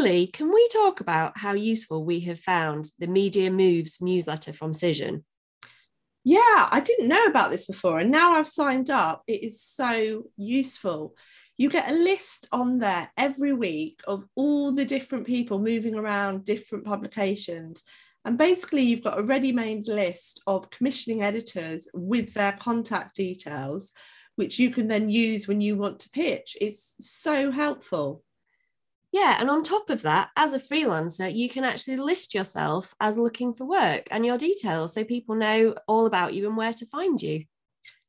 Lily, can we talk about how useful we have found the Media Moves newsletter from Cision? Yeah, I didn't know about this before, and now I've signed up. It is so useful. You get a list on there every week of all the different people moving around different publications. And basically, you've got a ready made list of commissioning editors with their contact details, which you can then use when you want to pitch. It's so helpful. Yeah, and on top of that, as a freelancer, you can actually list yourself as looking for work and your details so people know all about you and where to find you.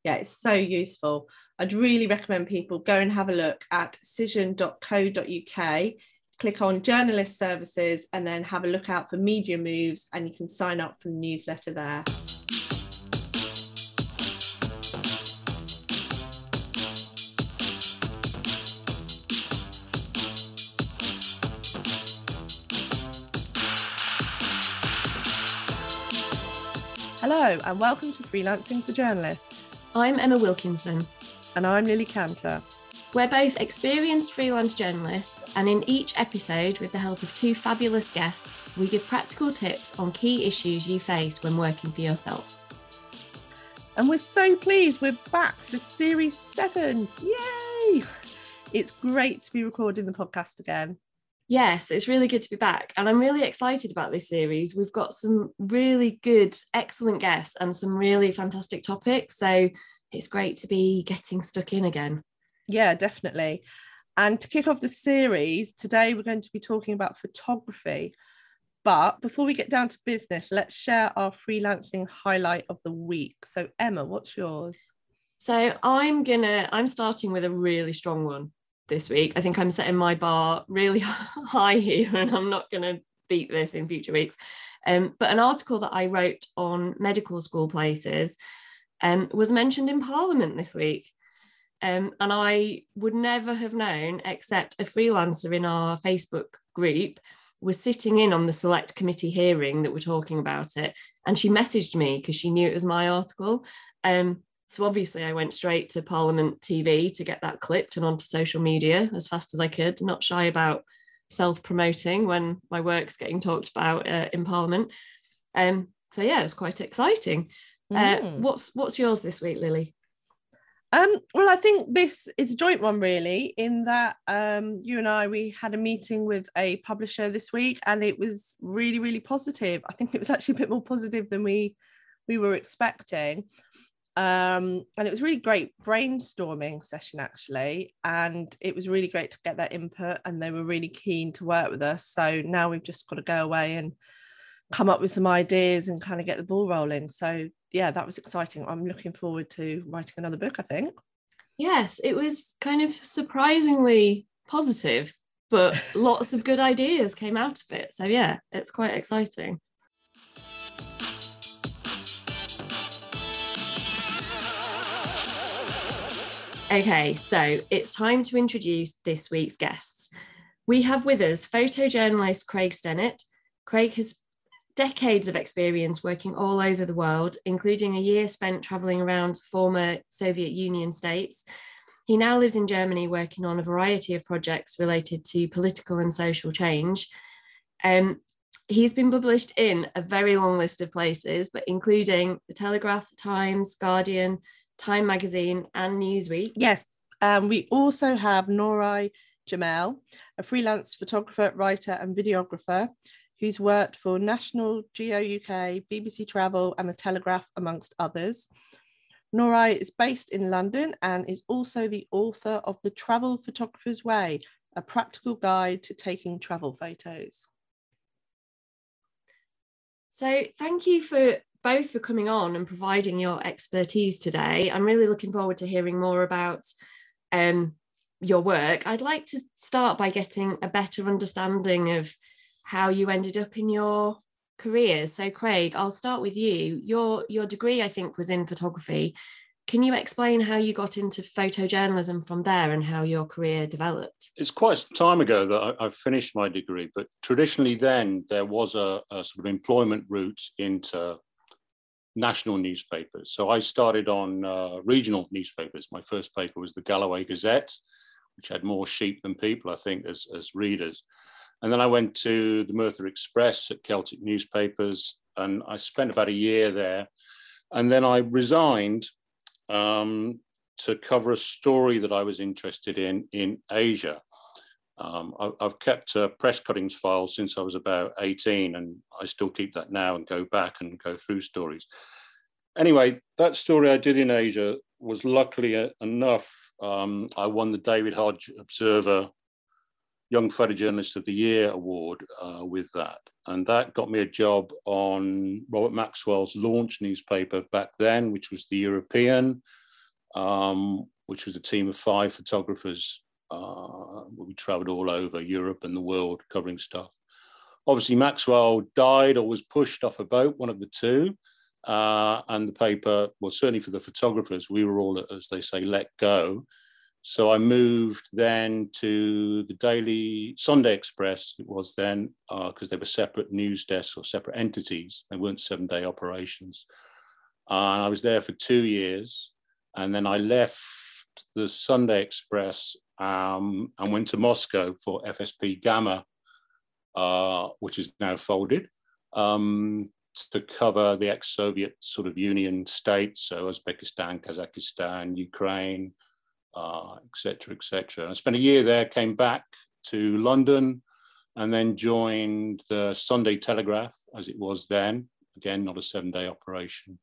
Yeah, it's so useful. I'd really recommend people go and have a look at cision.co.uk, click on journalist services, and then have a look out for media moves, and you can sign up for the newsletter there. Hello, and welcome to Freelancing for Journalists. I'm Emma Wilkinson. And I'm Lily Cantor. We're both experienced freelance journalists, and in each episode, with the help of two fabulous guests, we give practical tips on key issues you face when working for yourself. And we're so pleased we're back for series seven. Yay! It's great to be recording the podcast again. Yes, it's really good to be back. And I'm really excited about this series. We've got some really good, excellent guests and some really fantastic topics. So it's great to be getting stuck in again. Yeah, definitely. And to kick off the series, today we're going to be talking about photography. But before we get down to business, let's share our freelancing highlight of the week. So, Emma, what's yours? So, I'm gonna, I'm starting with a really strong one this week. I think I'm setting my bar really high here and I'm not going to beat this in future weeks. Um, but an article that I wrote on medical school places um, was mentioned in Parliament this week. Um, and I would never have known, except a freelancer in our Facebook group was sitting in on the select committee hearing that we're talking about it. And she messaged me because she knew it was my article. Um, so obviously, I went straight to Parliament TV to get that clipped and onto social media as fast as I could, not shy about self promoting when my work's getting talked about uh, in Parliament. Um, so yeah, it was quite exciting. Uh, mm. what's what's yours this week, Lily? Um, well, I think this is a joint one, really, in that um, you and I we had a meeting with a publisher this week, and it was really, really positive. I think it was actually a bit more positive than we we were expecting um, and it was really great brainstorming session actually. And it was really great to get their input and they were really keen to work with us. So now we've just got to go away and come up with some ideas and kind of get the ball rolling. So yeah that was exciting. I'm looking forward to writing another book i think. Yes it was kind of surprisingly positive but lots of good ideas came out of it. So yeah it's quite exciting Okay, so it's time to introduce this week's guests. We have with us photojournalist Craig Stennett. Craig has decades of experience working all over the world, including a year spent traveling around former Soviet Union states. He now lives in Germany working on a variety of projects related to political and social change. Um, he's been published in a very long list of places, but including the Telegraph, Times, Guardian, Time Magazine, and Newsweek. Yes. Um, we also have Nori Jemil, a freelance photographer, writer, and videographer who's worked for National Geo UK, BBC Travel, and The Telegraph, amongst others. Nori is based in London and is also the author of The Travel Photographer's Way, a practical guide to taking travel photos. So, thank you for both for coming on and providing your expertise today. I'm really looking forward to hearing more about um, your work. I'd like to start by getting a better understanding of how you ended up in your career. So, Craig, I'll start with you. Your your degree, I think, was in photography. Can you explain how you got into photojournalism from there and how your career developed? It's quite some time ago that I, I finished my degree, but traditionally then there was a, a sort of employment route into national newspapers. So I started on uh, regional newspapers. My first paper was the Galloway Gazette, which had more sheep than people, I think, as, as readers. And then I went to the Merthyr Express at Celtic Newspapers, and I spent about a year there. And then I resigned um, to cover a story that I was interested in in Asia. Um, I, have kept press cuttings file since I was about 18, and I still keep that now and go back and go through stories. Anyway, that story I did in Asia was luckily enough. Um, I won the David Hodge Observer Young Photojournalist of the Year award uh, with that. And that got me a job on Robert Maxwell's launch newspaper back then, which was the European, um, which was a team of five photographers. Uh, we traveled all over Europe and the world covering stuff. Obviously, Maxwell died or was pushed off a boat, one of the two. Uh, and the paper, well, certainly for the photographers, we were all, as they say, let go. So I moved then to the Daily Sunday Express, it was then, because uh, they were separate news desks or separate entities. They weren't seven day operations. Uh, I was there for two years. And then I left the Sunday Express um, and went to Moscow for FSP Gamma, uh, which is now folded, um, to cover the ex Soviet sort of Union states, so Uzbekistan, Kazakhstan, Ukraine etc., uh, etc. Et I spent a year there, came back to London, and then joined the Sunday Telegraph as it was then. Again, not a seven-day operation.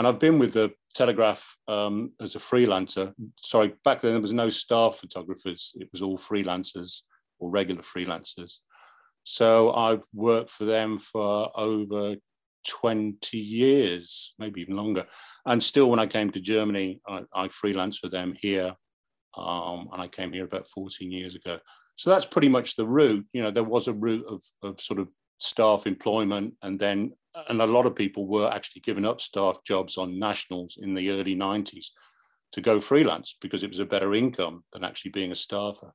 And I've been with the Telegraph um, as a freelancer. Sorry, back then there was no staff photographers; it was all freelancers or regular freelancers. So I've worked for them for over 20 years, maybe even longer. And still, when I came to Germany, I, I freelanced for them here. Um, and I came here about 14 years ago. So that's pretty much the route. You know, there was a route of, of sort of staff employment, and then, and a lot of people were actually giving up staff jobs on nationals in the early 90s to go freelance because it was a better income than actually being a staffer.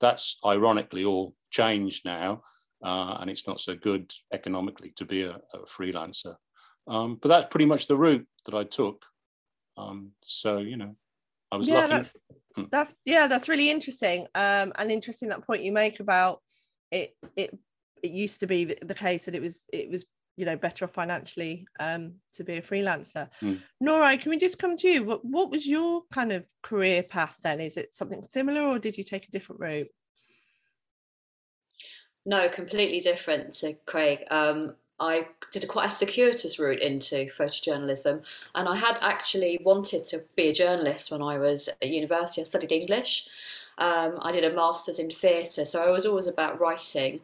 That's ironically all changed now uh, and it's not so good economically to be a, a freelancer. Um, but that's pretty much the route that I took. Um, so you know, I was yeah, lucky. That's, hmm. that's yeah, that's really interesting. Um, and interesting that point you make about it. It it used to be the case that it was it was you know better off financially um, to be a freelancer. Mm. Nora, can we just come to you? What what was your kind of career path then? Is it something similar, or did you take a different route? No, completely different to Craig. Um, I did a quite a circuitous route into photojournalism, and I had actually wanted to be a journalist when I was at university. I studied English. Um, I did a master's in theatre, so I was always about writing.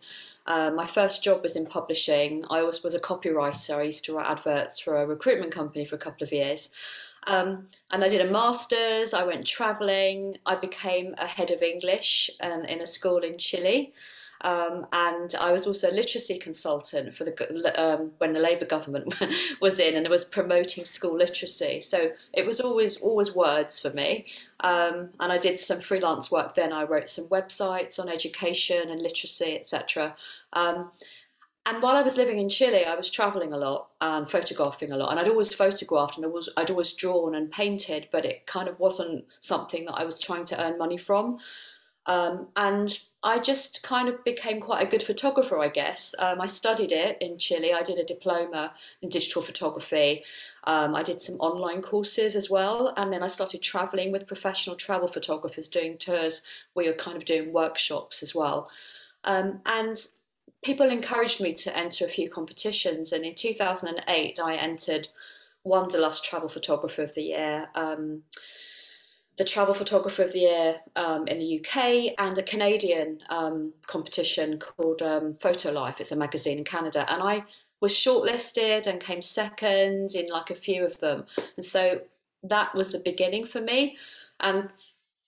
Um, my first job was in publishing. I always was a copywriter. I used to write adverts for a recruitment company for a couple of years. Um, and I did a master's. I went travelling. I became a head of English and in a school in Chile. Um, and I was also a literacy consultant for the um, when the Labour government was in, and it was promoting school literacy. So it was always always words for me. Um, and I did some freelance work. Then I wrote some websites on education and literacy, etc. Um, and while I was living in Chile, I was traveling a lot and photographing a lot. And I'd always photographed and I was, I'd always drawn and painted, but it kind of wasn't something that I was trying to earn money from. Um, and I just kind of became quite a good photographer, I guess. Um, I studied it in Chile. I did a diploma in digital photography. Um, I did some online courses as well. And then I started traveling with professional travel photographers doing tours where you're kind of doing workshops as well. Um, and people encouraged me to enter a few competitions. And in 2008, I entered Wanderlust Travel Photographer of the Year. The Travel Photographer of the Year um, in the UK and a Canadian um, competition called um, Photo Life. It's a magazine in Canada. And I was shortlisted and came second in like a few of them. And so that was the beginning for me. And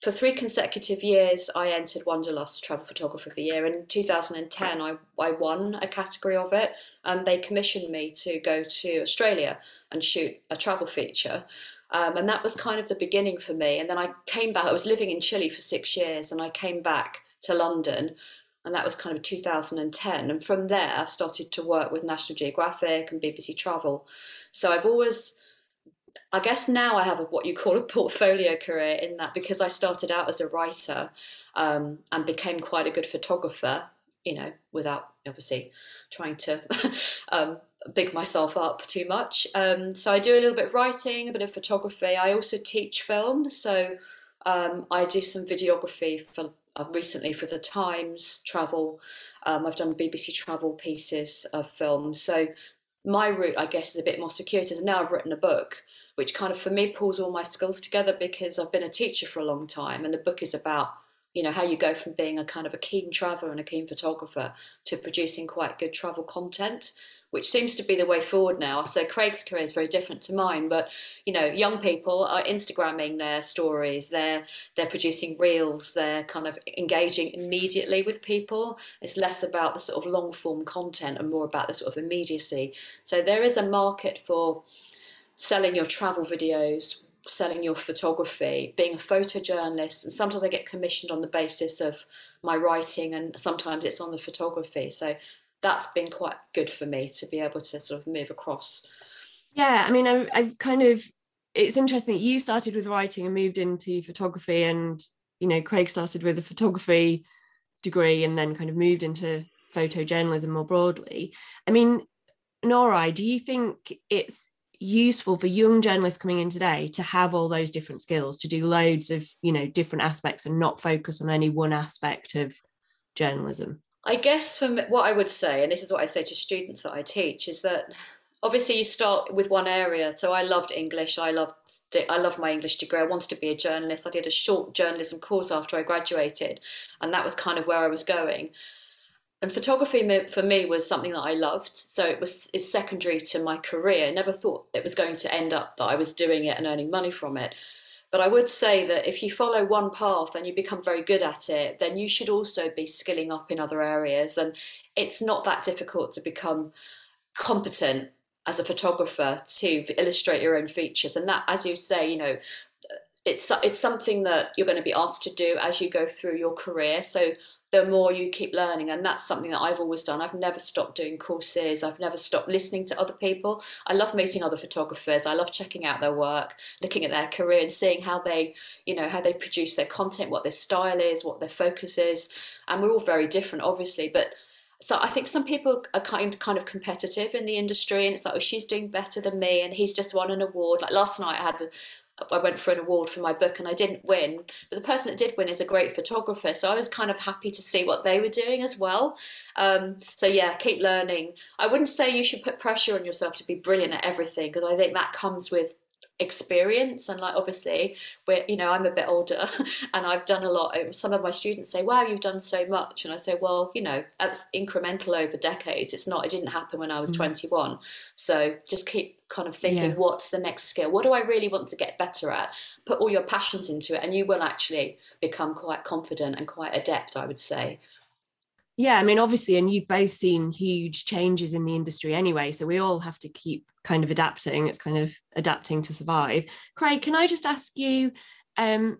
for three consecutive years, I entered Wanderlust Travel Photographer of the Year. And in 2010, I, I won a category of it, and they commissioned me to go to Australia and shoot a travel feature. Um, and that was kind of the beginning for me. And then I came back, I was living in Chile for six years, and I came back to London, and that was kind of 2010. And from there, I started to work with National Geographic and BBC Travel. So I've always, I guess now I have a, what you call a portfolio career in that because I started out as a writer um, and became quite a good photographer you know, without obviously trying to um, big myself up too much. Um, so I do a little bit of writing, a bit of photography. I also teach film, so um, I do some videography for uh, recently for the Times travel. Um, I've done BBC travel pieces of film. So my route, I guess, is a bit more circuitous. And now I've written a book, which kind of for me pulls all my skills together because I've been a teacher for a long time, and the book is about you know how you go from being a kind of a keen traveler and a keen photographer to producing quite good travel content which seems to be the way forward now. So Craig's career is very different to mine, but you know, young people are Instagramming their stories, they're they're producing reels, they're kind of engaging immediately with people. It's less about the sort of long form content and more about the sort of immediacy. So there is a market for selling your travel videos selling your photography, being a photojournalist, and sometimes I get commissioned on the basis of my writing, and sometimes it's on the photography. So that's been quite good for me to be able to sort of move across. Yeah, I mean, I, I've kind of, it's interesting that you started with writing and moved into photography, and, you know, Craig started with a photography degree and then kind of moved into photojournalism more broadly. I mean, Nora, do you think it's useful for young journalists coming in today to have all those different skills, to do loads of, you know, different aspects and not focus on any one aspect of journalism? I guess from what I would say, and this is what I say to students that I teach, is that obviously you start with one area. So I loved English. I loved I loved my English degree. I wanted to be a journalist. I did a short journalism course after I graduated, and that was kind of where I was going. And photography for me was something that I loved. So it was is secondary to my career. Never thought it was going to end up that I was doing it and earning money from it. But I would say that if you follow one path and you become very good at it, then you should also be skilling up in other areas. And it's not that difficult to become competent as a photographer to illustrate your own features. And that, as you say, you know, it's it's something that you're going to be asked to do as you go through your career. So the more you keep learning and that's something that i've always done. I've never stopped doing courses. I've never stopped listening to other people. I love meeting other photographers. I love checking out their work looking at their career and seeing how they you know how they produce their content what their style is what their focus is. And we're all very different obviously but so I think some people are kind kind of competitive in the industry, and it's like, oh, she's doing better than me, and he's just won an award. Like last night, I had I went for an award for my book and I didn't win, but the person that did win is a great photographer. So I was kind of happy to see what they were doing as well. Um, so yeah, keep learning. I wouldn't say you should put pressure on yourself to be brilliant at everything because I think that comes with experience. And like obviously we're you know i'm a bit older and i've done a lot some of my students say wow you've done so much. And i say well you know that's incremental over decades. It's not it didn't happen when i was mm. 21 so just keep kind of thinking yeah. what's the next skill? What do i really want to get better at? Put all your passions into it and you will actually become quite confident and quite adept i would say. Yeah i mean obviously and you've both seen huge changes in the industry anyway so we all have to keep kind of adapting it's kind of adapting to survive. Craig can i just ask you um,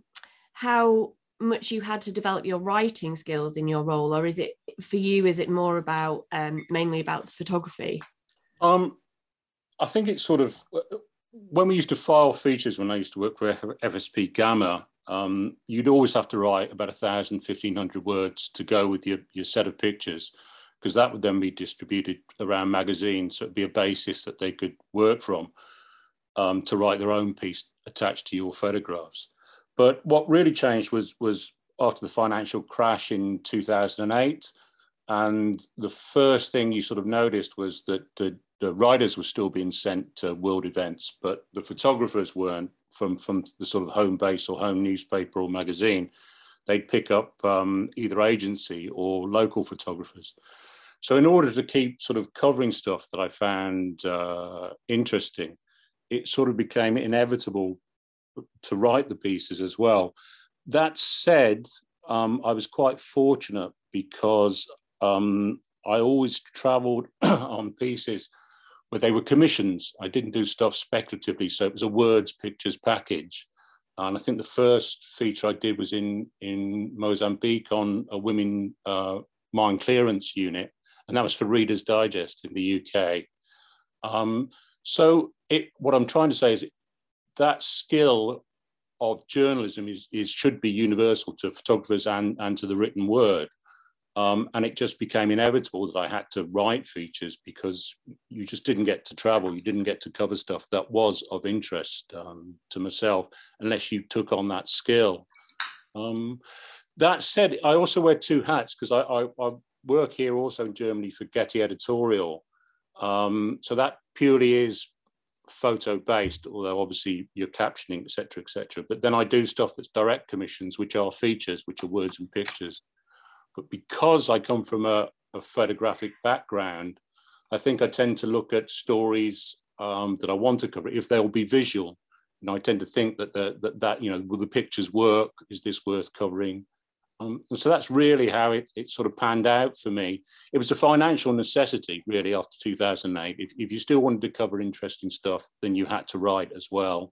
how much you had to develop your writing skills in your role or is it for you is it more about um, mainly about photography? Um, i think it's sort of when we used to file features when i used to work for fsp gamma um, you'd always have to write about 1,000, 1,500 words to go with your, your set of pictures, because that would then be distributed around magazines. So it'd be a basis that they could work from um, to write their own piece attached to your photographs. But what really changed was, was after the financial crash in 2008. And the first thing you sort of noticed was that the, the writers were still being sent to world events, but the photographers weren't from from the sort of home base or home newspaper or magazine, they'd pick up um, either agency or local photographers. So in order to keep sort of covering stuff that I found uh, interesting, it sort of became inevitable to write the pieces as well. That said, um, I was quite fortunate because um, I always traveled on pieces where they were commissions. I didn't do stuff speculatively, so it was a words, pictures package. And I think the first feature I did was in, in Mozambique on a women uh, mine clearance unit, and that was for Reader's Digest in the UK. Um, so it, what I'm trying to say is that skill of journalism is, is should be universal to photographers and, and to the written word. Um, and it just became inevitable that I had to write features because you just didn't get to travel. You didn't get to cover stuff that was of interest um, to myself unless you took on that skill. Um, that said, I also wear two hats because I, I, I, work here also in Germany for Getty Editorial. Um, so that purely is photo based, although obviously you're captioning, etc., etc. But then I do stuff that's direct commissions, which are features, which are words and pictures. But because I come from a, a photographic background, I think I tend to look at stories um, that I want to cover if they'll be visual. And I tend to think that the, that, that you know will the pictures work? Is this worth covering? Um, and so that's really how it, it sort of panned out for me. It was a financial necessity, really, after 2008. If, if you still wanted to cover interesting stuff, then you had to write as well.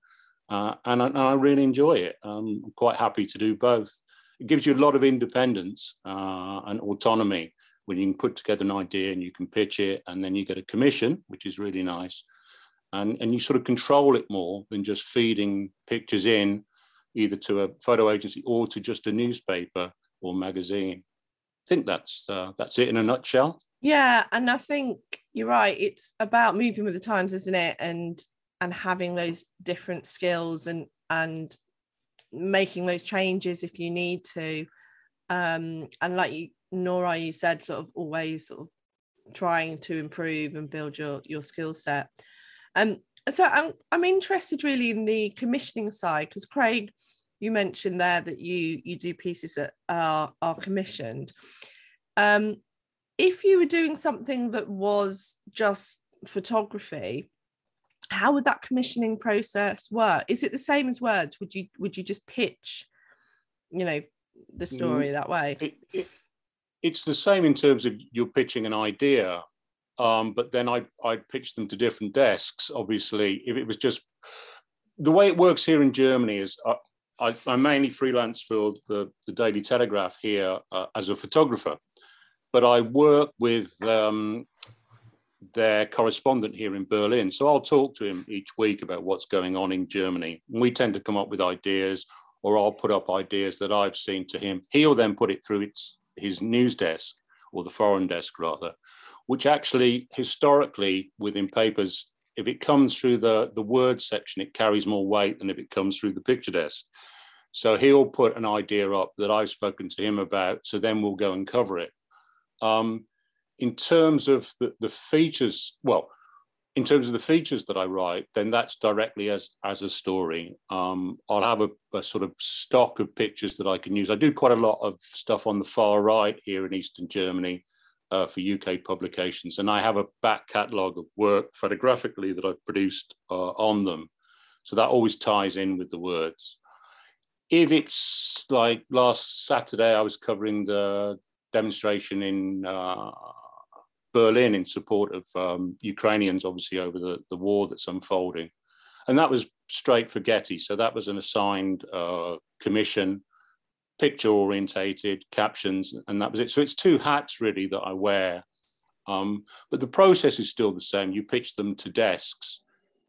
Uh, and, I, and, I, really enjoy it. Um, I'm quite happy to do both. It gives you a lot of independence uh, and autonomy when you can put together an idea and you can pitch it, and then you get a commission, which is really nice. And, and you sort of control it more than just feeding pictures in either to a photo agency or to just a newspaper or magazine. I think that's uh, that's it in a nutshell. Yeah, and I think you're right. It's about moving with the times, isn't it? And and having those different skills and and making those changes if you need to. Um, and like you, Nora, you said, sort of always sort of trying to improve and build your your skill set. Um, so I'm I'm interested really in the commissioning side because Craig, you mentioned there that you you do pieces that are are commissioned. Um, if you were doing something that was just photography, how would that commissioning process work? Is it the same as words? Would you would you just pitch, you know, the mm, story mm, that way? It, it, it's the same in terms of you're pitching an idea, um, but then I I'd pitch them to different desks. Obviously, if it was just the way it works here in Germany is uh, I, I mainly freelance for the, the Daily Telegraph here uh, as a photographer, but I work with um, their correspondent here in Berlin. So I'll talk to him each week about what's going on in Germany. We tend to come up with ideas, or I'll put up ideas that I've seen to him. He'll then put it through its, his news desk, or the foreign desk rather, which actually historically within papers if it comes through the, the word section, it carries more weight than if it comes through the picture desk. So he'll put an idea up that I've spoken to him about, so then we'll go and cover it. Um, in terms of the, the features, well, in terms of the features that I write, then that's directly as, as a story. Um, I'll have a, a, sort of stock of pictures that I can use. I do quite a lot of stuff on the far right here in Eastern Germany uh, for UK publications. And I have a back catalogue of work photographically that I've produced uh, on them. So that always ties in with the words. If it's like last Saturday, I was covering the demonstration in uh, Berlin in support of um, Ukrainians, obviously, over the, the war that's unfolding. And that was straight for Getty. So that was an assigned uh, commission picture orientated captions, and that was it. So it's two hats really that I wear. Um, but the process is still the same. You pitch them to desks.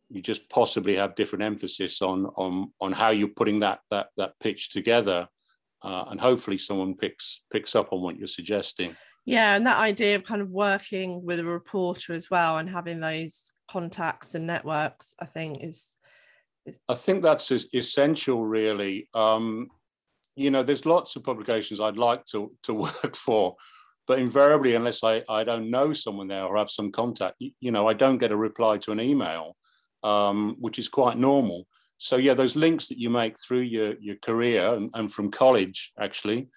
You just possibly have different emphasis on on on how you're putting that that that pitch together, uh, and hopefully someone picks picks up on what you're suggesting. Yeah, and that idea of kind of working with a reporter as well and having those contacts and networks, I think is. is... I think that's essential, really. Um, you know, there's lots of publications I'd like to, to work for, but invariably, unless I, I don't know someone there or have some contact, you, know, I don't get a reply to an email, um, which is quite normal. So yeah, those links that you make through your, your career and, and from college, actually,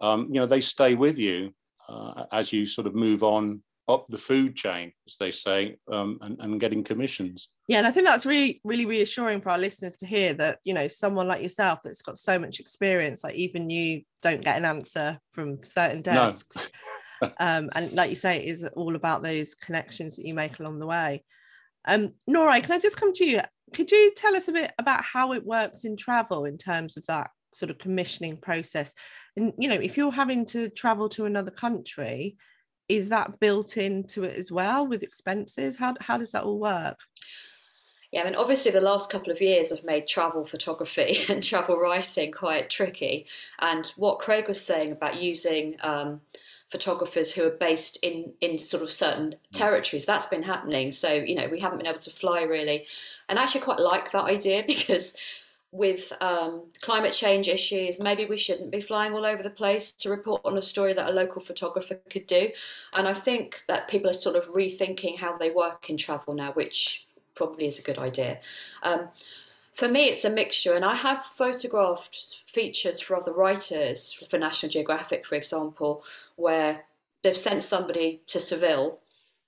um, you know, they stay with you uh, as you sort of move on up the food chain, as they say, um, and, and getting commissions. Yeah, and I think that's really, really reassuring for our listeners to hear that, you know, someone like yourself that's got so much experience, like even you don't get an answer from certain desks. No. um, and like you say, it is all about those connections that you make along the way. Um, Nora, can I just come to you? Could you tell us a bit about how it works in travel in terms of that sort of commissioning process? And, you know, if you're having to travel to another country, is that built into it as well with expenses? How, how does that all work? Yeah, I mean, obviously, the last couple of years have made travel photography and travel writing quite tricky. And what Craig was saying about using um, photographers who are based in in sort of certain territories. That's been happening. So you know we haven't been able to fly really, and I actually quite like that idea because with um, climate change issues, maybe we shouldn't be flying all over the place to report on a story that a local photographer could do. And I think that people are sort of rethinking how they work in travel now, which probably is a good idea. Um, for me, it's a mixture, and I have photographed features for other writers, for National Geographic, for example, where they've sent somebody to Seville.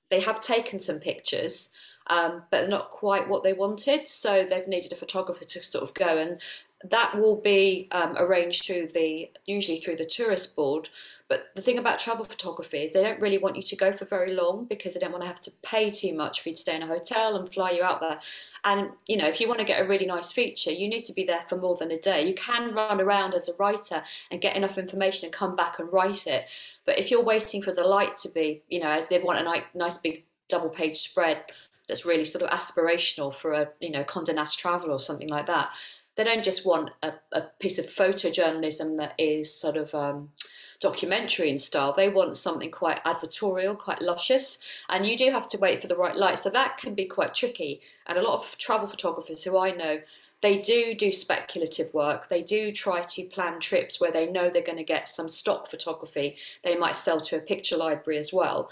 They have taken some pictures, um, but not quite what they wanted. So they've needed a photographer to sort of go, and that will be um, arranged through the usually through the tourist board. But the thing about travel photography is they don't really want you to go for very long because they don't want to have to pay too much for you to stay in a hotel and fly you out there. And you know, if you want to get a really nice feature, you need to be there for more than a day. You can run around as a writer and get enough information and come back and write it. But if you're waiting for the light to be, you know, if they want a nice big double page spread that's really sort of aspirational for a, you know, Condé Nast travel or something like that. They don't just want a, a piece of photojournalism that is sort of um, documentary in style. They want something quite advertorial, quite luscious, and you do have to wait for the right light. So that can be quite tricky. And a lot of travel photographers who I know, they do do speculative work. They do try to plan trips where they know they're going to get some stock photography. They might sell to a picture library as well.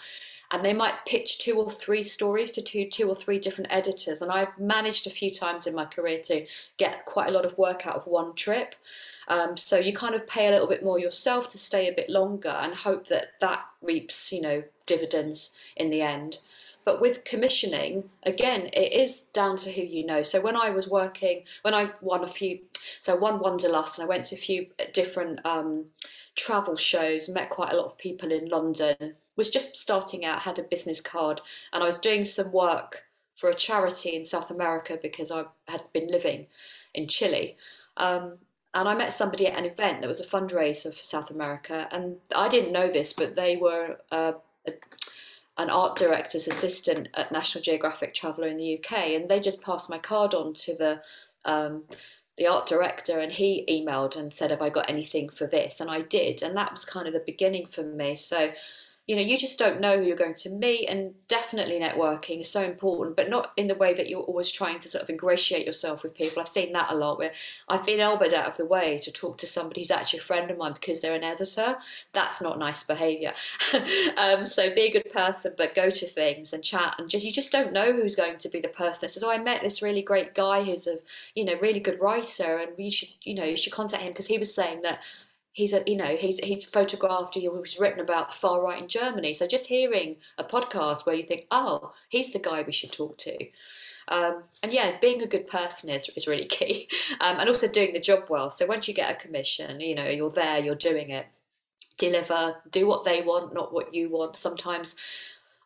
And they might pitch two or three stories to two, two or three different editors. And I've managed a few times in my career to get quite a lot of work out of one trip. Um, so you kind of pay a little bit more yourself to stay a bit longer and hope that that reaps, you know, dividends in the end. But with commissioning, again, it is down to who you know. So when I was working, when I won a few, so I won Wanderlust and I went to a few different um, travel shows, met quite a lot of people in London, was just starting out, had a business card, and I was doing some work for a charity in South America because I had been living in Chile. Um, and I met somebody at an event that was a fundraiser for South America, and I didn't know this, but they were uh, a, an art director's assistant at National Geographic Traveller in the UK, and they just passed my card on to the um, the art director, and he emailed and said, "Have I got anything for this?" And I did, and that was kind of the beginning for me. So you know you just don't know who you're going to meet and definitely networking is so important but not in the way that you're always trying to sort of ingratiate yourself with people. I've seen that a lot where i've been elbowed out of the way to talk to somebody who's actually a friend of mine because they're an editor. That's not nice behavior um, so be a good person but go to things and chat and just you just don't know who's going to be the person that says oh i met this really great guy who's a you know really good writer and you should you know you should contact him because he was saying that he's a you know he's he's photographed he was written about the far right in Germany. So just hearing a podcast where you think oh he's the guy we should talk to. Um, and yeah being a good person is, is really key. Um, and also doing the job well. So once you get a commission you know you're there you're doing it. Deliver do what they want not what you want. Sometimes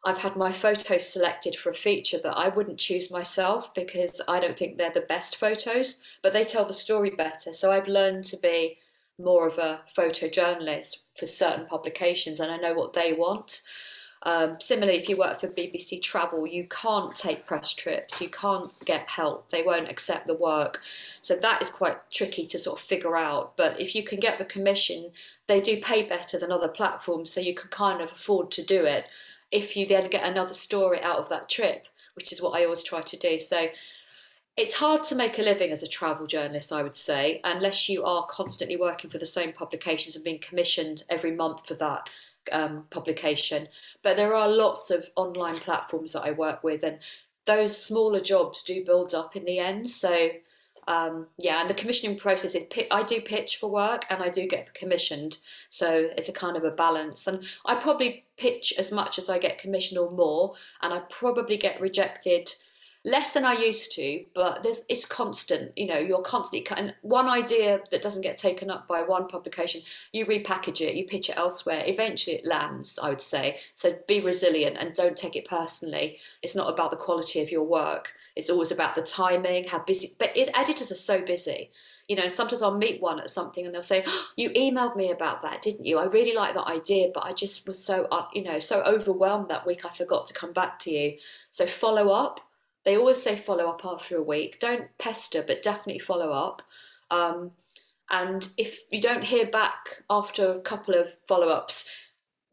I've had my photos selected for a feature that I wouldn't choose myself because I don't think they're the best photos, but they tell the story better. So I've learned to be more of a photojournalist for certain publications and I know what they want. Um, similarly, if you work for BBC Travel, you can't take press trips, you can't get help, they won't accept the work. So that is quite tricky to sort of figure out. But if you can get the commission, they do pay better than other platforms, so you can kind of afford to do it if you then get another story out of that trip, which is what I always try to do. So it's hard to make a living as a travel journalist, I would say, unless you are constantly working for the same publications and being commissioned every month for that um, publication. But there are lots of online platforms that I work with, and those smaller jobs do build up in the end. So, um, yeah, and the commissioning process is I do pitch for work and I do get commissioned. So it's a kind of a balance. And I probably pitch as much as I get commissioned or more, and I probably get rejected less than I used to, but there's it's constant. You know, you're constantly cutting one idea that doesn't get taken up by one publication. You repackage it, you pitch it elsewhere. Eventually, it lands. I would say so. Be resilient and don't take it personally. It's not about the quality of your work. It's always about the timing, how busy. But it, editors are so busy. You know, sometimes I'll meet one at something and they'll say, oh, "You emailed me about that, didn't you? I really like that idea, but I just was so, uh, you know, so overwhelmed that week. I forgot to come back to you. So follow up." They always say follow up after a week. Don't pester, but definitely follow up. Um, and if you don't hear back after a couple of follow ups,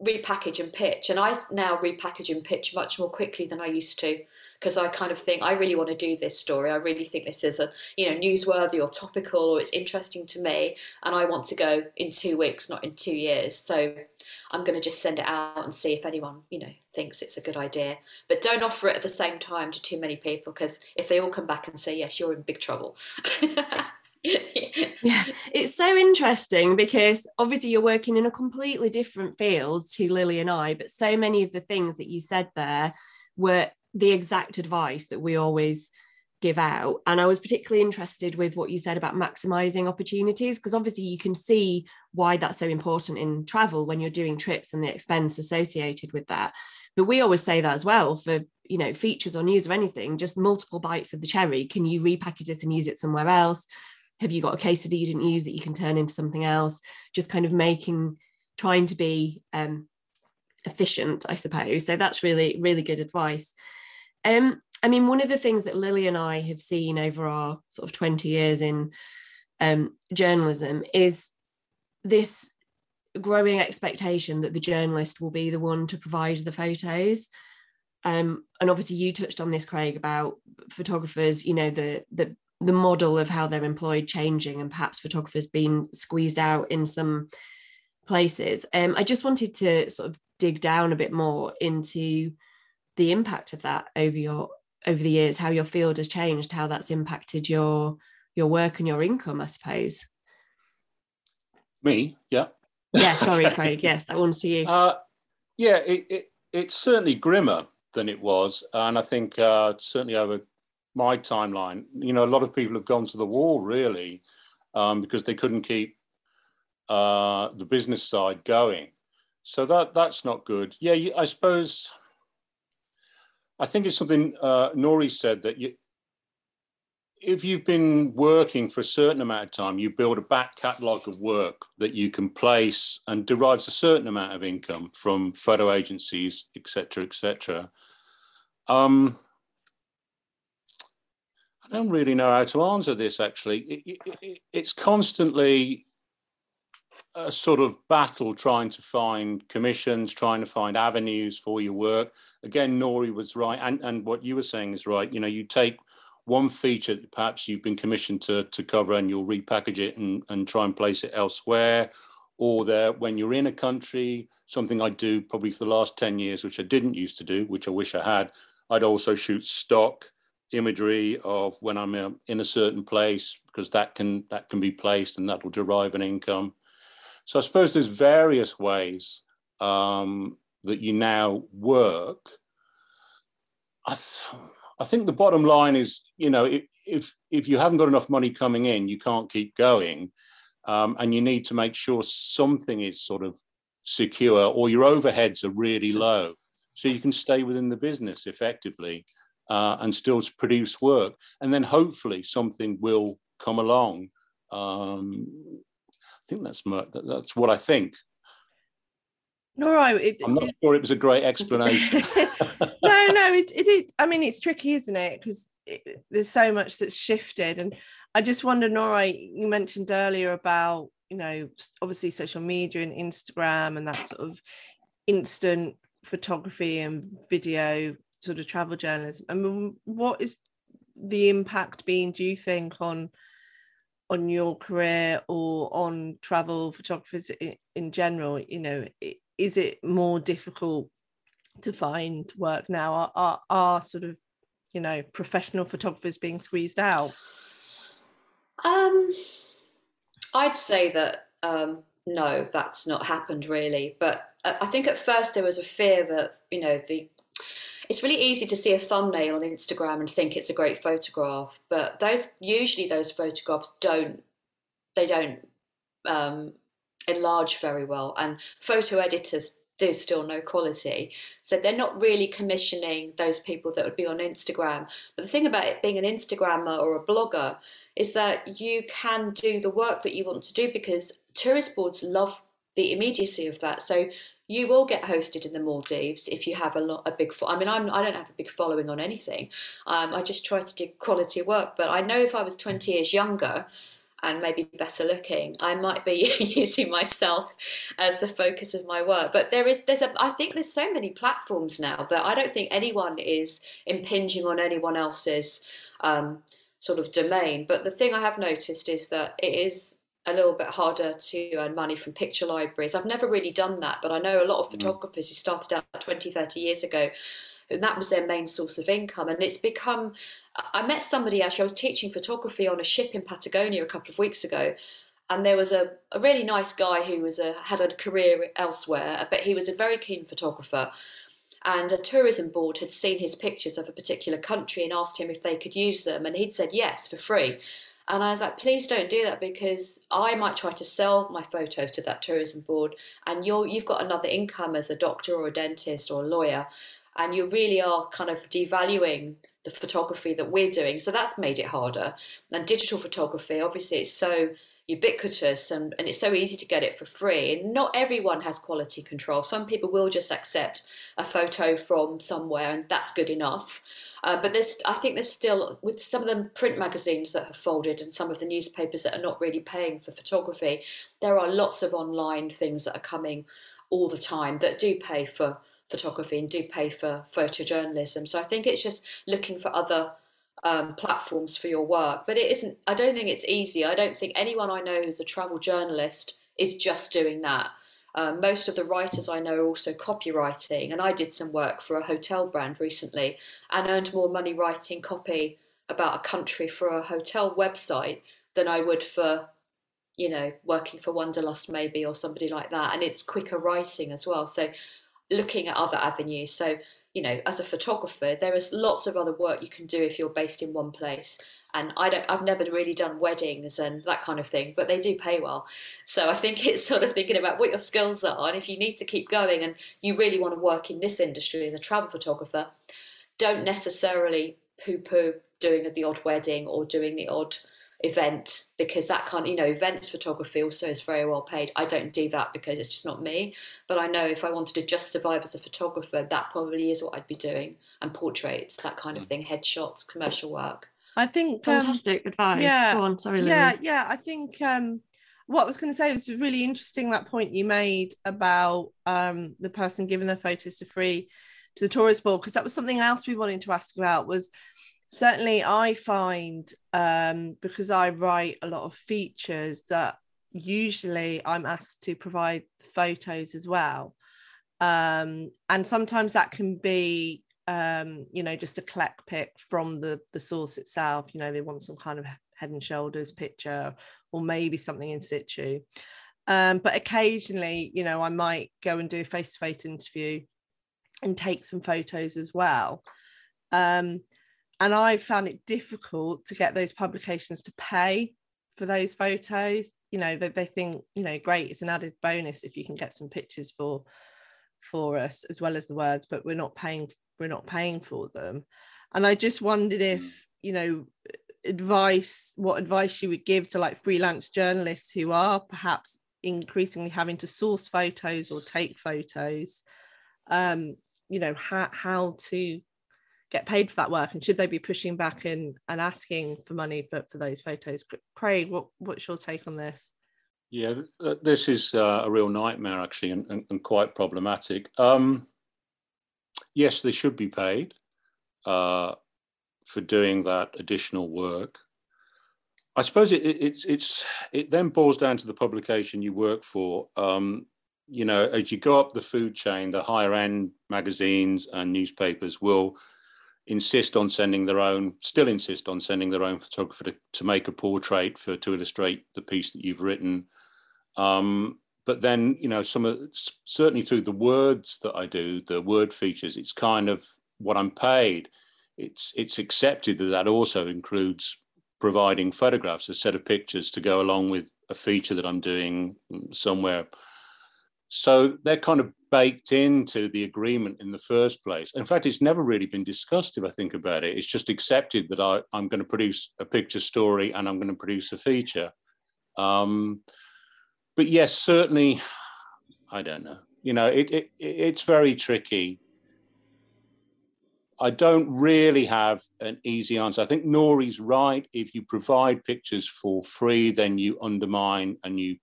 repackage and pitch. And I now repackage and pitch much more quickly than I used to because I kind of think I really want to do this story. I really think this is a you know newsworthy or topical or it's interesting to me, and I want to go in two weeks, not in two years. So I'm going to just send it out and see if anyone you know thinks it's a good idea. But don't offer it at the same time to too many people because if they all come back and say yes, you're in big trouble. yeah, it's so interesting because obviously you're working in a completely different field to Lily and I, but so many of the things that you said there were the exact advice that we always give out. And I was particularly interested with what you said about maximizing opportunities, because obviously you can see why that's so important in travel when you're doing trips and the expense associated with that. But we always say that as well for you know features or news or anything, just multiple bites of the cherry. Can you repackage this and use it somewhere else? Have you got a case study you didn't use that you can turn into something else? Just kind of making, trying to be um, efficient, I suppose. So that's really, really good advice. Um, I mean, one of the things that Lily and I have seen over our sort of 20 years in um, journalism is this growing expectation that the journalist will be the one to provide the photos. Um, and obviously, you touched on this, Craig, about photographers. You know, the the the model of how they're employed changing, and perhaps photographers being squeezed out in some places. Um, I just wanted to sort of dig down a bit more into the impact of that over your over the years how your field has changed how that's impacted your your work and your income i suppose. Me? Yeah. Yeah sorry craig. Yeah that one's to you. Uh, yeah it, it, it's certainly grimmer than it was. And i think uh, certainly over my timeline you know a lot of people have gone to the wall really um, because they couldn't keep uh, the business side going. So that that's not good. Yeah i suppose I think it's something uh, Nori said that you, if you've been working for a certain amount of time, you build a back catalogue of work that you can place and derives a certain amount of income from photo agencies, etc., etc. Um, I don't really know how to answer this. Actually, it, it, it's constantly a sort of battle trying to find commissions, trying to find avenues for your work. Again, Nori was right, and, and what you were saying is right. You know, you take one feature that perhaps you've been commissioned to, to cover and you'll repackage it and, and try and place it elsewhere. Or there, when you're in a country, something I do probably for the last 10 years, which I didn't used to do, which I wish I had, I'd also shoot stock imagery of when I'm uh, in a certain place because that can that can be placed and that will derive an income. So I suppose there's various ways um, that you now work. I, th- I think the bottom line is, you know, if, if, if you haven't got enough money coming in, you can't keep going. Um, and you need to make sure something is sort of secure or your overheads are really low so you can stay within the business effectively uh, and still produce work. And then hopefully something will come along um, think that's my, that's what I think. No, right. It, I'm not it, sure it was a great explanation. no, no, it, it, it, I mean, it's tricky, isn't it? Because there's so much that's shifted. And I just wonder, Nora, you mentioned earlier about, you know, obviously social media and Instagram and that sort of instant photography and video sort of travel journalism. I mean, what is the impact being, do you think, on on your career or on travel photographers in, general you know is it more difficult to find work now? Are, are, are sort of you know professional photographers being squeezed out? Um i'd say that um no that's not happened really. But i think at first there was a fear that you know the it's really easy to see a thumbnail on Instagram and think it's a great photograph, but those usually those photographs don't they don't um, enlarge very well, and photo editors do still no quality. So they're not really commissioning those people that would be on Instagram. But the thing about it being an Instagrammer or a blogger is that you can do the work that you want to do because tourist boards love the immediacy of that. So you will get hosted in the Maldives if you have a lot a big. I mean, I'm I don't have a big following on anything. Um, I just try to do quality work. But I know if I was 20 years younger, and maybe better looking, I might be using myself as the focus of my work. But there is, there's a, I think there's so many platforms now that I don't think anyone is impinging on anyone else's um, sort of domain. But the thing I have noticed is that it is a little bit harder to earn money from picture libraries. I've never really done that, but I know a lot of mm. photographers who started out 20, 30 years ago and that was their main source of income. And it's become, I met somebody actually, I was teaching photography on a ship in Patagonia a couple of weeks ago. And there was a, a really nice guy who was a, had a career elsewhere, but he was a very keen photographer. And a tourism board had seen his pictures of a particular country and asked him if they could use them. And he'd said yes for free. And I was like, please don't do that because I might try to sell my photos to that tourism board, and you're you've got another income as a doctor or a dentist or a lawyer and you really are kind of devaluing the photography that we're doing. So that's made it harder. And digital photography, obviously, it's so ubiquitous and, and it's so easy to get it for free. And not everyone has quality control. Some people will just accept a photo from somewhere and that's good enough. Uh, but there's, I think there's still, with some of the print magazines that have folded and some of the newspapers that are not really paying for photography, there are lots of online things that are coming all the time that do pay for photography and do pay for photojournalism. So I think it's just looking for other um, platforms for your work. But it isn't, I don't think it's easy. I don't think anyone I know who's a travel journalist is just doing that. Um, most of the writers I know are also copywriting, and I did some work for a hotel brand recently and earned more money writing copy about a country for a hotel website than I would for, you know, working for Wanderlust maybe or somebody like that. And it's quicker writing as well. So looking at other avenues. So, you know, as a photographer, there is lots of other work you can do if you're based in one place. And I don't, I've never really done weddings and that kind of thing, but they do pay well. So I think it's sort of thinking about what your skills are, and if you need to keep going and you really want to work in this industry as a travel photographer, don't necessarily poo-poo doing the odd wedding or doing the odd event because that can't you know, events photography also is very well paid. I don't do that because it's just not me. But I know if I wanted to just survive as a photographer, that probably is what I'd be doing. And portraits, that kind of mm. thing, headshots, commercial work. I think um, fantastic um, advice. Yeah, Go on, sorry, Lily. Yeah, yeah. I think um, what I was going to say was really interesting that point you made about um, the person giving their photos to free to the tourist board because that was something else we wanted to ask about was certainly I find um, because I write a lot of features that usually I'm asked to provide photos as well. Um, and sometimes that can be um, you know just a collect pick from the the source itself. You know they want some kind of head and shoulders picture or maybe something in situ. Um, but occasionally you know I might go and do a face-to-face interview and take some photos as well. Um, and I found it difficult to get those publications to pay for those photos. You know, they, they think, you know, great, it's an added bonus if you can get some pictures for for us as well as the words, but we're not paying we're not paying for them. And I just wondered if, mm. you know, advice, what advice you would give to like freelance journalists who are perhaps increasingly having to source photos or take photos. Um, you know, how how to get paid for that work and should they be pushing back and, and asking for money for, for those photos? Craig what, what's your take on this? Yeah this is uh, a real nightmare actually and, and, and quite problematic. Um, yes they should be paid uh, for doing that additional work. I suppose it, it, it's it's it then boils down to the publication you work for. Um, you know, as you go up the food chain, the higher end magazines and newspapers will insist on sending their own, still insist on sending their own photographer to, to make a portrait for to illustrate the piece that you've written. Um, but then, you know, some of certainly through the words that I do, the word features, it's kind of what I'm paid. It's it's accepted that that also includes providing photographs, a set of pictures to go along with a feature that I'm doing somewhere. So they're kind of baked into the agreement in the first place. In fact, it's never really been discussed if I think about it. It's just accepted that I, am going to produce a picture story and I'm going to produce a feature. Um, but yes, certainly, I don't know. You know, it, it it's very tricky. I don't really have an easy answer. I think Nori's right. If you provide pictures for free, then you undermine and you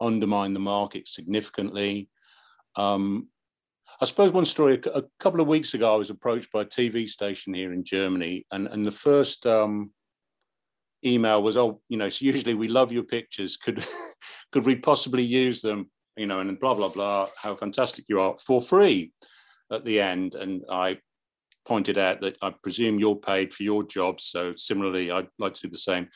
undermine the market significantly. Um, I suppose one story, a couple of weeks ago, I was approached by a TV station here in Germany, and, and the first um, email was, oh, you know, so usually we love your pictures. Could, could we possibly use them, you know, and blah, blah, blah, how fantastic you are for free at the end. And I pointed out that I presume you're paid for your job. So similarly, I'd like to do the same.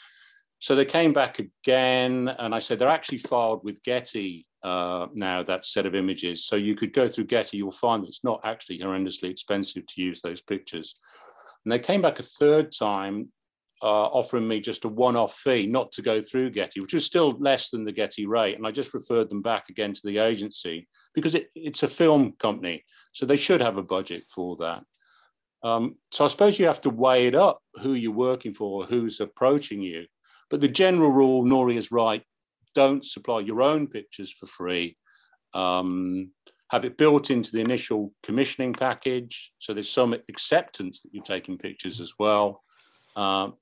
So they came back again, and I said they're actually filed with Getty uh, now, that set of images. So you could go through Getty, you'll find that it's not actually horrendously expensive to use those pictures. And they came back a third time uh, offering me just a one-off fee not to go through Getty, which was still less than the Getty rate. And I just referred them back again to the agency because it, it's a film company, so they should have a budget for that. Um, so I suppose you have to weigh it up who you're working for, who's approaching you. But the general rule, Nori is right, don't supply your own pictures for free. Um, have it built into the initial commissioning package. So there's some acceptance that you're taking pictures as well. Um,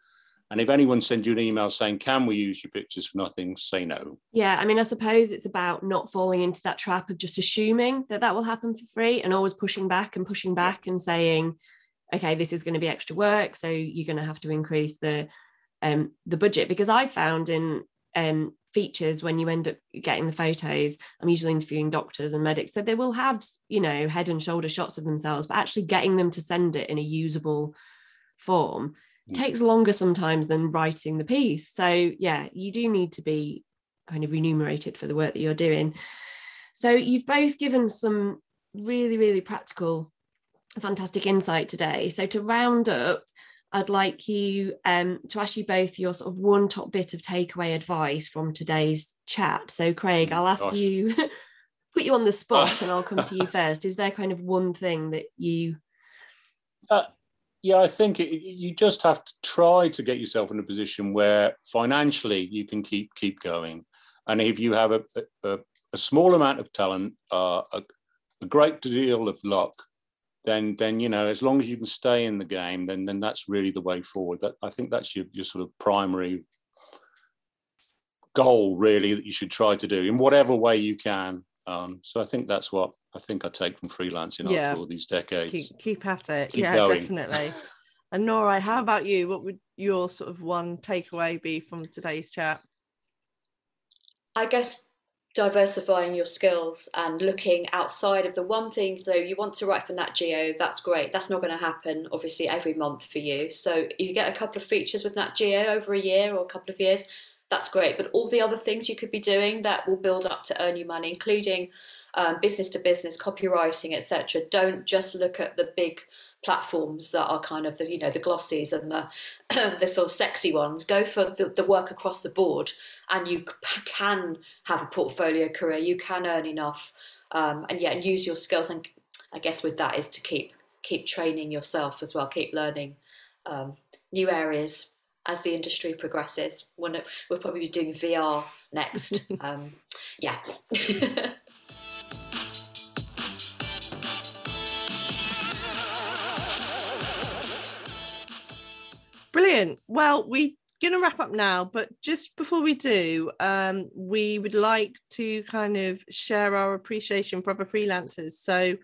and if anyone sends you an email saying, can we use your pictures for nothing, say no. Yeah, I mean, I suppose it's about not falling into that trap of just assuming that that will happen for free and always pushing back and pushing back and saying, okay, this is going to be extra work. So you're going to have to increase the um, the budget because I found in um, features when you end up getting the photos i'm usually interviewing doctors and medics so they will have you know head and shoulder shots of themselves but actually getting them to send it in a usable form mm. takes longer sometimes than writing the piece. So yeah you do need to be kind of remunerated for the work that you're doing. So you've both given some really really practical fantastic insight today. So to round up I'd like you um, to ask you both your sort of one top bit of takeaway advice from today's chat. So, Craig, I'll ask you, put you on the spot, and I'll come to you first. Is there kind of one thing that you? Uh, yeah, I think it, you just have to try to get yourself in a position where financially you can keep keep going, and if you have a a, a small amount of talent, uh, a, a great deal of luck, then then you know as long as you can stay in the game then then that's really the way forward. That i think that's your, your sort of primary goal really that you should try to do in whatever way you can. Um, so i think that's what i think i take from freelancing yeah. after all these decades. Keep, keep at it. Keep yeah going. definitely. And Nori how about you? What would your sort of one takeaway be from today's chat? I guess diversifying your skills and looking outside of the one thing so you want to write for nat geo that's great. That's not going to happen obviously every month for you. So if you get a couple of features with nat geo over a year or a couple of years that's great. But all the other things you could be doing that will build up to earn you money including um, business to business copywriting etc don't just look at the big platforms that are kind of the you know the glossies and the the sort of sexy ones go for the, the work across the board. And you can have a portfolio career. You can earn enough um, and yeah and use your skills. And i guess with that is to keep keep training yourself as well. Keep learning um, new areas as the industry progresses. We'll probably be doing vr next. Um, yeah Brilliant. Well, we're going to wrap up now, but just before we do, um, we would like to kind of share our appreciation for other freelancers. So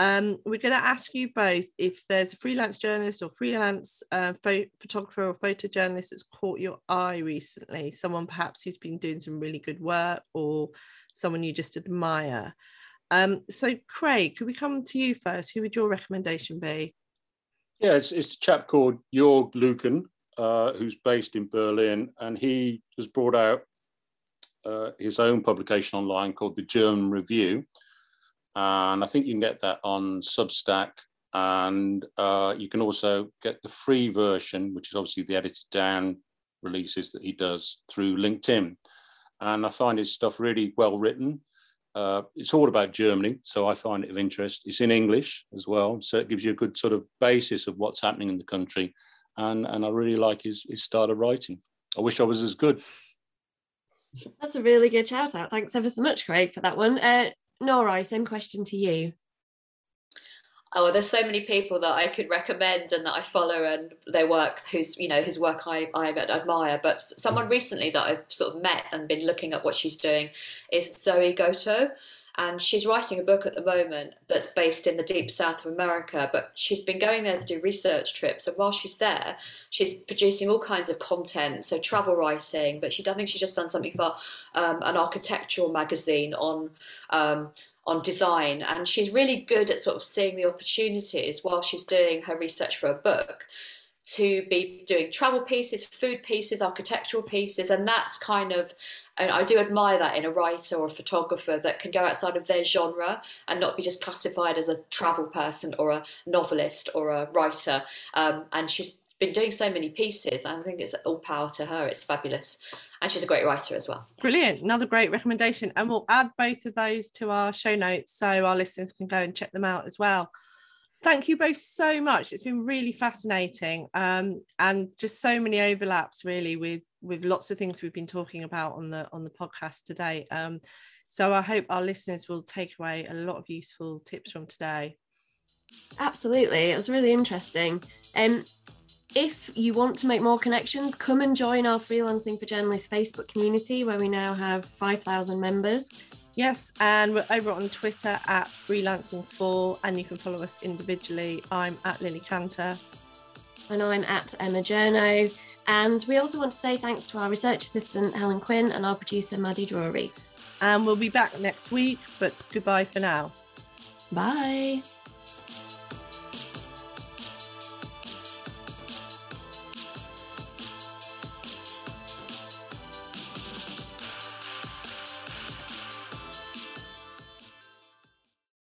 um, we're going to ask you both if there's a freelance journalist or freelance uh, photographer or photojournalist that's caught your eye recently, someone perhaps who's been doing some really good work or someone you just admire. Um, so, Craig, could we come to you first? Who would your recommendation be? Yeah, it's, it's a chap called Jörg Luken, uh, who's based in Berlin, and he has brought out uh, his own publication online called the German Review. And I think you can get that on Substack. And uh, you can also get the free version, which is obviously the edited down releases that he does through LinkedIn. And I find his stuff really well written. Uh, it's all about Germany, so I find it of interest. It's in English as well, so it gives you a good sort of basis of what's happening in the country. And, and I really like his, his style of writing. I wish I was as good. That's a really good shout out. Thanks ever so much, Craig, for that one. Uh, Nori, same question to you. Oh, there's so many people that I could recommend and that I follow and their work, whose you know whose work I, I admire. But someone recently that I've sort of met and been looking at what she's doing is Zoe Goto, and she's writing a book at the moment that's based in the deep south of America. But she's been going there to do research trips, and while she's there, she's producing all kinds of content, so travel writing. But she, I think she's just done something for um, an architectural magazine on. Um, on design and she's really good at sort of seeing the opportunities while she's doing her research for a book to be doing travel pieces, food pieces, architectural pieces, and that's kind of, and I do admire that in a writer or a photographer that can go outside of their genre and not be just classified as a travel person or a novelist or a writer. Um, and she's been doing so many pieces. I think it's all power to her. It's fabulous. And she's a great writer as well. Brilliant. Another great recommendation. And we'll add both of those to our show notes so our listeners can go and check them out as well. Thank you both so much. It's been really fascinating um, and just so many overlaps really with with lots of things we've been talking about on the on the podcast today. Um, so I hope our listeners will take away a lot of useful tips from today. Absolutely, it was really interesting. Um, if you want to make more connections, come and join our Freelancing for Journalists Facebook community where we now have 5,000 members. Yes, and we're over on Twitter at freelancing4, and you can follow us individually. I'm at Lily Canter. And I'm at Emma Journo. And we also want to say thanks to our research assistant Helen Quinn and our producer Maddie Drury. And we'll be back next week, but goodbye for now. Bye.